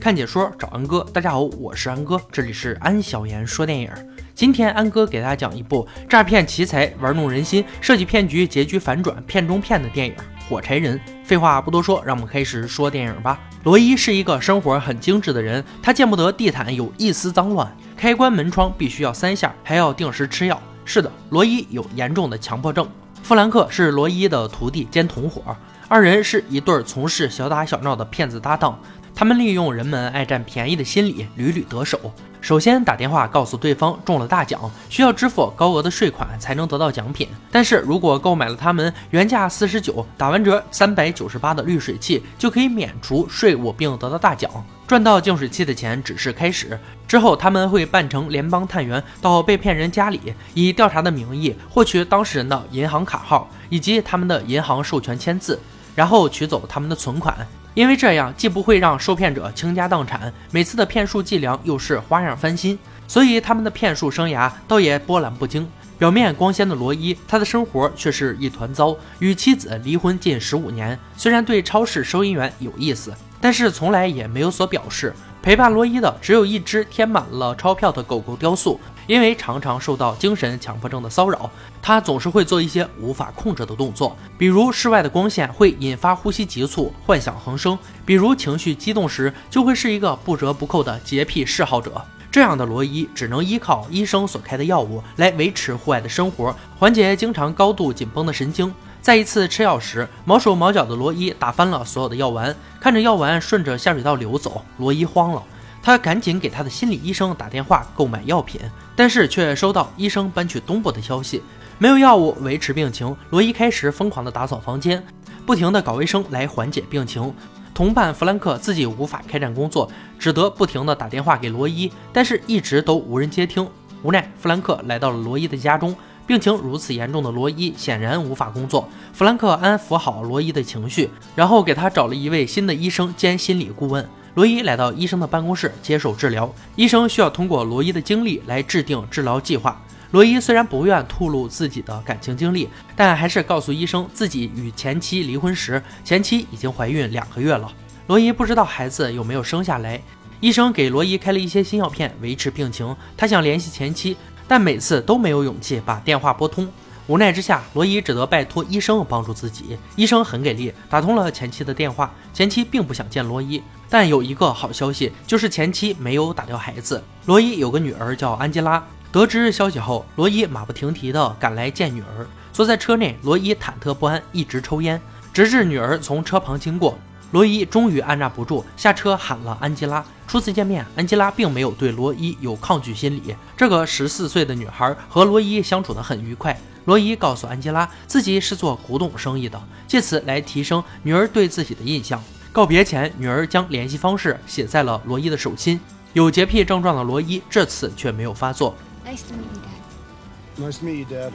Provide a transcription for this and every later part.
看解说找安哥，大家好，我是安哥，这里是安小言说电影。今天安哥给大家讲一部诈骗奇才、玩弄人心、设计骗局、结局反转、骗中骗的电影《火柴人》。废话不多说，让我们开始说电影吧。罗伊是一个生活很精致的人，他见不得地毯有一丝脏乱，开关门窗必须要三下，还要定时吃药。是的，罗伊有严重的强迫症。弗兰克是罗伊的徒弟兼同伙，二人是一对从事小打小闹的骗子搭档。他们利用人们爱占便宜的心理，屡屡得手。首先打电话告诉对方中了大奖，需要支付高额的税款才能得到奖品。但是如果购买了他们原价四十九，打完折三百九十八的滤水器，就可以免除税务并得到大奖。赚到净水器的钱只是开始，之后他们会扮成联邦探员到被骗人家里，以调查的名义获取当事人的银行卡号以及他们的银行授权签字，然后取走他们的存款。因为这样既不会让受骗者倾家荡产，每次的骗术伎俩又是花样翻新，所以他们的骗术生涯倒也波澜不惊。表面光鲜的罗伊，他的生活却是一团糟。与妻子离婚近十五年，虽然对超市收银员有意思，但是从来也没有所表示。陪伴罗伊的只有一只填满了钞票的狗狗雕塑，因为常常受到精神强迫症的骚扰，他总是会做一些无法控制的动作，比如室外的光线会引发呼吸急促、幻想横生，比如情绪激动时就会是一个不折不扣的洁癖嗜好者。这样的罗伊只能依靠医生所开的药物来维持户外的生活，缓解经常高度紧绷的神经。在一次吃药时，毛手毛脚的罗伊打翻了所有的药丸，看着药丸顺着下水道流走，罗伊慌了。他赶紧给他的心理医生打电话购买药品，但是却收到医生搬去东部的消息，没有药物维持病情。罗伊开始疯狂地打扫房间，不停地搞卫生来缓解病情。同伴弗兰克自己无法开展工作，只得不停地打电话给罗伊，但是一直都无人接听。无奈，弗兰克来到了罗伊的家中。病情如此严重的罗伊显然无法工作。弗兰克安抚好罗伊的情绪，然后给他找了一位新的医生兼心理顾问。罗伊来到医生的办公室接受治疗。医生需要通过罗伊的经历来制定治疗计划。罗伊虽然不愿透露自己的感情经历，但还是告诉医生自己与前妻离婚时，前妻已经怀孕两个月了。罗伊不知道孩子有没有生下来。医生给罗伊开了一些新药片维持病情。他想联系前妻。但每次都没有勇气把电话拨通，无奈之下，罗伊只得拜托医生帮助自己。医生很给力，打通了前妻的电话。前妻并不想见罗伊，但有一个好消息，就是前妻没有打掉孩子。罗伊有个女儿叫安吉拉。得知消息后，罗伊马不停蹄地赶来见女儿。坐在车内，罗伊忐忑不安，一直抽烟，直至女儿从车旁经过。罗伊终于按捺不住，下车喊了安吉拉。初次见面，安吉拉并没有对罗伊有抗拒心理。这个十四岁的女孩和罗伊相处得很愉快。罗伊告诉安吉拉，自己是做古董生意的，借此来提升女儿对自己的印象。告别前，女儿将联系方式写在了罗伊的手心。有洁癖症状的罗伊这次却没有发作 nice to meet you。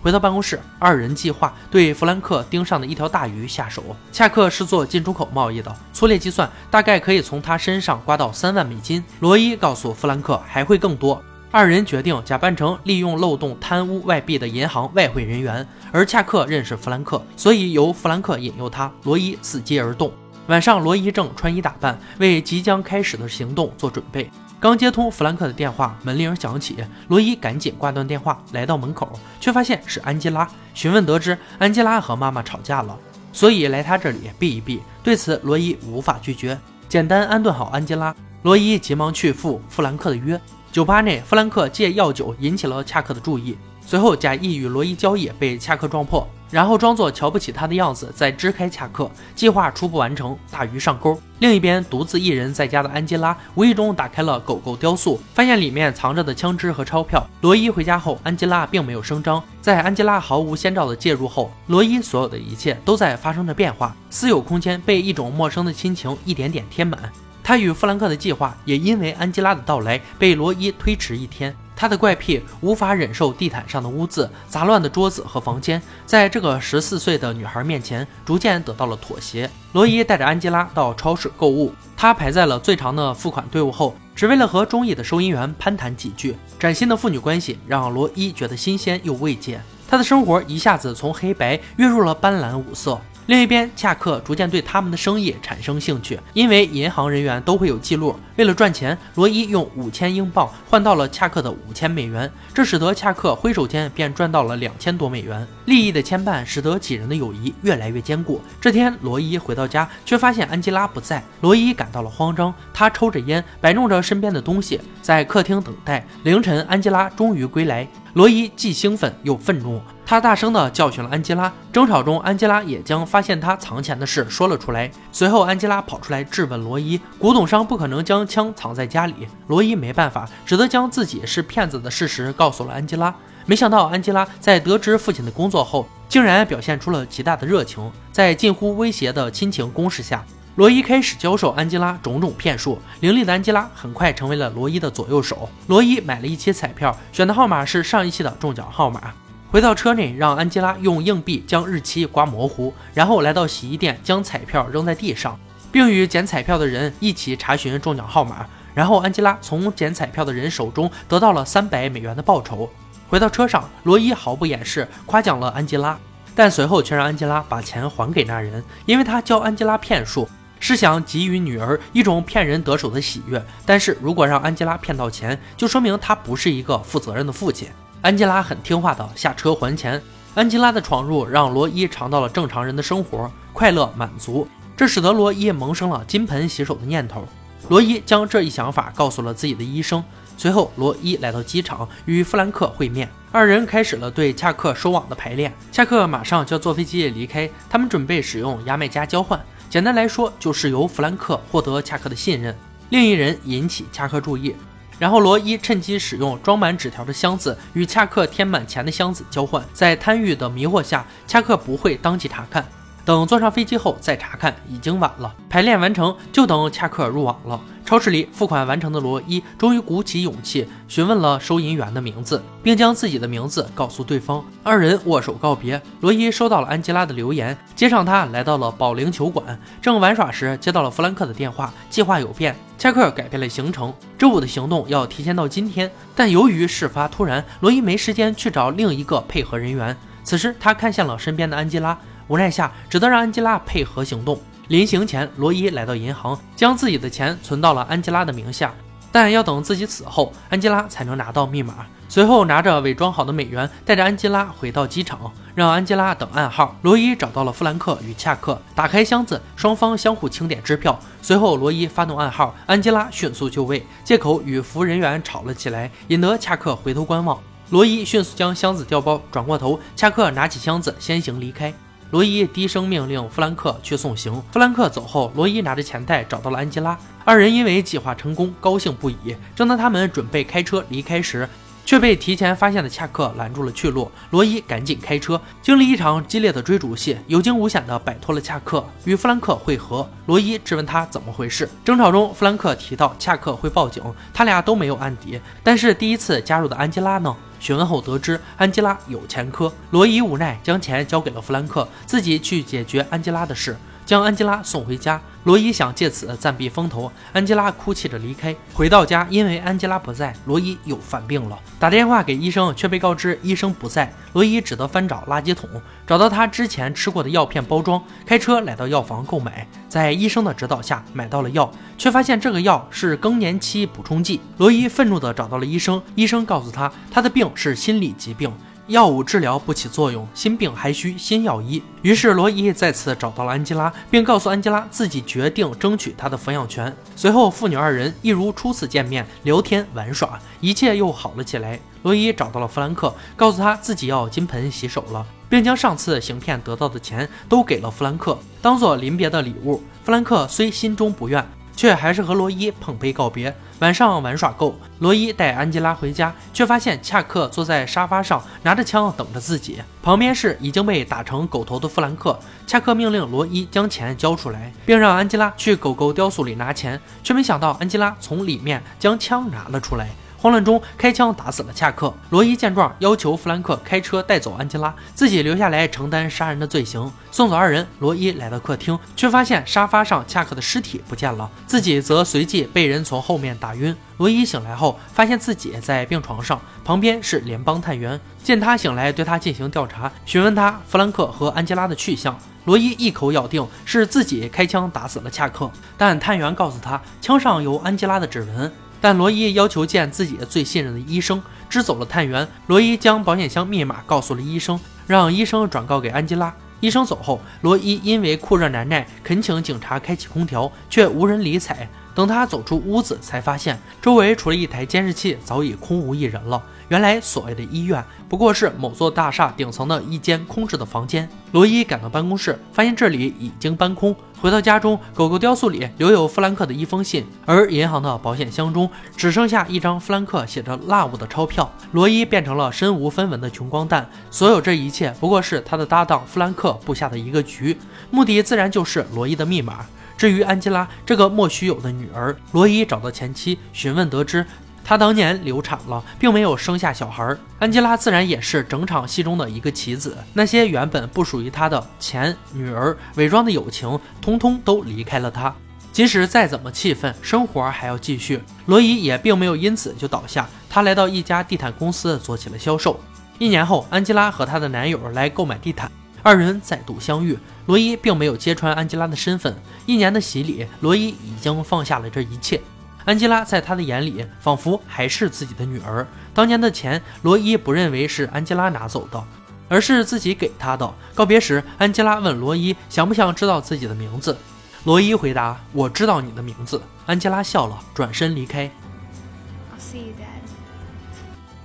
回到办公室，二人计划对弗兰克盯上的一条大鱼下手。恰克是做进出口贸易的，粗略计算，大概可以从他身上刮到三万美金。罗伊告诉弗兰克，还会更多。二人决定假扮成利用漏洞贪污外币的银行外汇人员，而恰克认识弗兰克，所以由弗兰克引诱他。罗伊伺机而动。晚上，罗伊正穿衣打扮，为即将开始的行动做准备。刚接通弗兰克的电话，门铃响起，罗伊赶紧挂断电话，来到门口，却发现是安吉拉。询问得知，安吉拉和妈妈吵架了，所以来他这里避一避。对此，罗伊无法拒绝，简单安顿好安吉拉，罗伊急忙去赴弗兰克的约。酒吧内，弗兰克借药酒引起了恰克的注意，随后假意与罗伊交易，被恰克撞破。然后装作瞧不起他的样子，再支开恰克，计划初步完成，大鱼上钩。另一边，独自一人在家的安吉拉无意中打开了狗狗雕塑，发现里面藏着的枪支和钞票。罗伊回家后，安吉拉并没有声张。在安吉拉毫无先兆的介入后，罗伊所有的一切都在发生着变化，私有空间被一种陌生的亲情一点点填满。他与弗兰克的计划也因为安吉拉的到来被罗伊推迟一天。他的怪癖无法忍受地毯上的污渍、杂乱的桌子和房间，在这个十四岁的女孩面前，逐渐得到了妥协。罗伊带着安吉拉到超市购物，他排在了最长的付款队伍后，只为了和中意的收银员攀谈几句。崭新的父女关系让罗伊觉得新鲜又慰藉，他的生活一下子从黑白跃入了斑斓五色。另一边，恰克逐渐对他们的生意产生兴趣，因为银行人员都会有记录。为了赚钱，罗伊用五千英镑换到了恰克的五千美元，这使得恰克挥手间便赚到了两千多美元。利益的牵绊使得几人的友谊越来越坚固。这天，罗伊回到家，却发现安吉拉不在，罗伊感到了慌张。他抽着烟，摆弄着身边的东西，在客厅等待。凌晨，安吉拉终于归来，罗伊既兴奋又愤怒。他大声地教训了安吉拉。争吵中，安吉拉也将发现他藏钱的事说了出来。随后，安吉拉跑出来质问罗伊：“古董商不可能将枪藏在家里。”罗伊没办法，只得将自己是骗子的事实告诉了安吉拉。没想到，安吉拉在得知父亲的工作后，竟然表现出了极大的热情。在近乎威胁的亲情攻势下，罗伊开始教授安吉拉种种骗术。伶俐的安吉拉很快成为了罗伊的左右手。罗伊买了一期彩票，选的号码是上一期的中奖号码。回到车内，让安吉拉用硬币将日期刮模糊，然后来到洗衣店，将彩票扔在地上，并与捡彩票的人一起查询中奖号码。然后，安吉拉从捡彩票的人手中得到了三百美元的报酬。回到车上，罗伊毫不掩饰夸奖了安吉拉，但随后却让安吉拉把钱还给那人，因为他教安吉拉骗术，是想给予女儿一种骗人得手的喜悦。但是如果让安吉拉骗到钱，就说明他不是一个负责任的父亲。安吉拉很听话的下车还钱。安吉拉的闯入让罗伊尝到了正常人的生活，快乐满足，这使得罗伊萌生了金盆洗手的念头。罗伊将这一想法告诉了自己的医生。随后，罗伊来到机场与弗兰克会面，二人开始了对恰克收网的排练。恰克马上就要坐飞机离开，他们准备使用牙买加交换，简单来说就是由弗兰克获得恰克的信任，另一人引起恰克注意。然后罗伊趁机使用装满纸条的箱子与恰克填满钱的箱子交换，在贪欲的迷惑下，恰克不会当即查看。等坐上飞机后再查看，已经晚了。排练完成，就等恰克入网了。超市里付款完成的罗伊终于鼓起勇气询问了收银员的名字，并将自己的名字告诉对方。二人握手告别。罗伊收到了安吉拉的留言，接上他来到了保龄球馆。正玩耍时，接到了弗兰克的电话，计划有变，恰克改变了行程。周五的行动要提前到今天，但由于事发突然，罗伊没时间去找另一个配合人员。此时他看向了身边的安吉拉。无奈下，只得让安吉拉配合行动。临行前，罗伊来到银行，将自己的钱存到了安吉拉的名下，但要等自己死后，安吉拉才能拿到密码。随后，拿着伪装好的美元，带着安吉拉回到机场，让安吉拉等暗号。罗伊找到了弗兰克与恰克，打开箱子，双方相互清点支票。随后，罗伊发动暗号，安吉拉迅速就位，借口与服务人员吵了起来，引得恰克回头观望。罗伊迅速将箱子调包，转过头，恰克拿起箱子先行离开。罗伊低声命令弗兰克去送行。弗兰克走后，罗伊拿着钱袋找到了安吉拉。二人因为计划成功，高兴不已。正当他们准备开车离开时，却被提前发现的恰克拦住了去路。罗伊赶紧开车，经历一场激烈的追逐戏，有惊无险地摆脱了恰克，与弗兰克会合。罗伊质问他怎么回事。争吵中，弗兰克提到恰克会报警，他俩都没有案底。但是第一次加入的安吉拉呢？询问后得知安吉拉有前科，罗伊无奈将钱交给了弗兰克，自己去解决安吉拉的事。将安吉拉送回家，罗伊想借此暂避风头。安吉拉哭泣着离开。回到家，因为安吉拉不在，罗伊又犯病了。打电话给医生，却被告知医生不在。罗伊只得翻找垃圾桶，找到他之前吃过的药片包装，开车来到药房购买。在医生的指导下买到了药，却发现这个药是更年期补充剂。罗伊愤怒地找到了医生，医生告诉他，他的病是心理疾病。药物治疗不起作用，心病还需心药医。于是罗伊再次找到了安吉拉，并告诉安吉拉自己决定争取她的抚养权。随后父女二人一如初次见面，聊天玩耍，一切又好了起来。罗伊找到了弗兰克，告诉他自己要金盆洗手了，并将上次行骗得到的钱都给了弗兰克，当做临别的礼物。弗兰克虽心中不愿。却还是和罗伊碰杯告别。晚上玩耍够，罗伊带安吉拉回家，却发现恰克坐在沙发上，拿着枪等着自己。旁边是已经被打成狗头的弗兰克。恰克命令罗伊将钱交出来，并让安吉拉去狗狗雕塑里拿钱，却没想到安吉拉从里面将枪拿了出来。慌乱中，开枪打死了恰克。罗伊见状，要求弗兰克开车带走安吉拉，自己留下来承担杀人的罪行。送走二人，罗伊来到客厅，却发现沙发上恰克的尸体不见了，自己则随即被人从后面打晕。罗伊醒来后，发现自己在病床上，旁边是联邦探员。见他醒来，对他进行调查，询问他弗兰克和安吉拉的去向。罗伊一口咬定是自己开枪打死了恰克，但探员告诉他枪上有安吉拉的指纹。但罗伊要求见自己最信任的医生，支走了探员。罗伊将保险箱密码告诉了医生，让医生转告给安吉拉。医生走后，罗伊因为酷热难耐，恳请警察开启空调，却无人理睬。等他走出屋子，才发现周围除了一台监视器，早已空无一人了。原来所谓的医院不过是某座大厦顶层的一间空置的房间。罗伊赶到办公室，发现这里已经搬空。回到家中，狗狗雕塑里留有弗兰克的一封信，而银行的保险箱中只剩下一张弗兰克写着 “love” 的钞票。罗伊变成了身无分文的穷光蛋。所有这一切不过是他的搭档弗兰克布下的一个局，目的自然就是罗伊的密码。至于安吉拉这个莫须有的女儿，罗伊找到前妻询问，得知她当年流产了，并没有生下小孩。安吉拉自然也是整场戏中的一个棋子。那些原本不属于她的钱、女儿、伪装的友情，通通都离开了她。即使再怎么气愤，生活还要继续。罗伊也并没有因此就倒下，他来到一家地毯公司做起了销售。一年后，安吉拉和她的男友来购买地毯。二人再度相遇，罗伊并没有揭穿安吉拉的身份。一年的洗礼，罗伊已经放下了这一切。安吉拉在他的眼里，仿佛还是自己的女儿。当年的钱，罗伊不认为是安吉拉拿走的，而是自己给他的。告别时，安吉拉问罗伊想不想知道自己的名字。罗伊回答：“我知道你的名字。”安吉拉笑了，转身离开。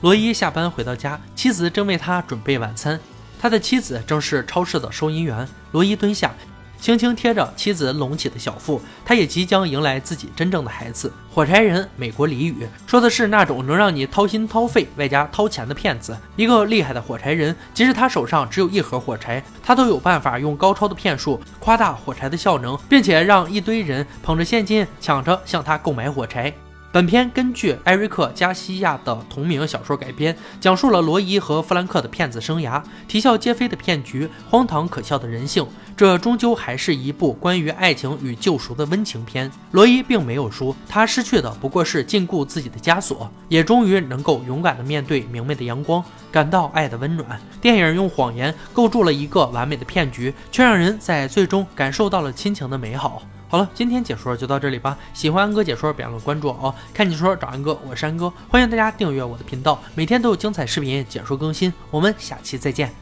罗伊下班回到家，妻子正为他准备晚餐。他的妻子正是超市的收银员。罗伊蹲下，轻轻贴着妻子隆起的小腹。他也即将迎来自己真正的孩子。火柴人，美国俚语，说的是那种能让你掏心掏肺外加掏钱的骗子。一个厉害的火柴人，即使他手上只有一盒火柴，他都有办法用高超的骗术夸大火柴的效能，并且让一堆人捧着现金抢着向他购买火柴。本片根据艾瑞克·加西亚的同名小说改编，讲述了罗伊和弗兰克的骗子生涯，啼笑皆非的骗局，荒唐可笑的人性。这终究还是一部关于爱情与救赎的温情片。罗伊并没有输，他失去的不过是禁锢自己的枷锁，也终于能够勇敢地面对明媚的阳光，感到爱的温暖。电影用谎言构筑了一个完美的骗局，却让人在最终感受到了亲情的美好。好了，今天解说就到这里吧。喜欢安哥解说，别忘了关注哦。看解说找安哥，我是安哥，欢迎大家订阅我的频道，每天都有精彩视频解说更新。我们下期再见。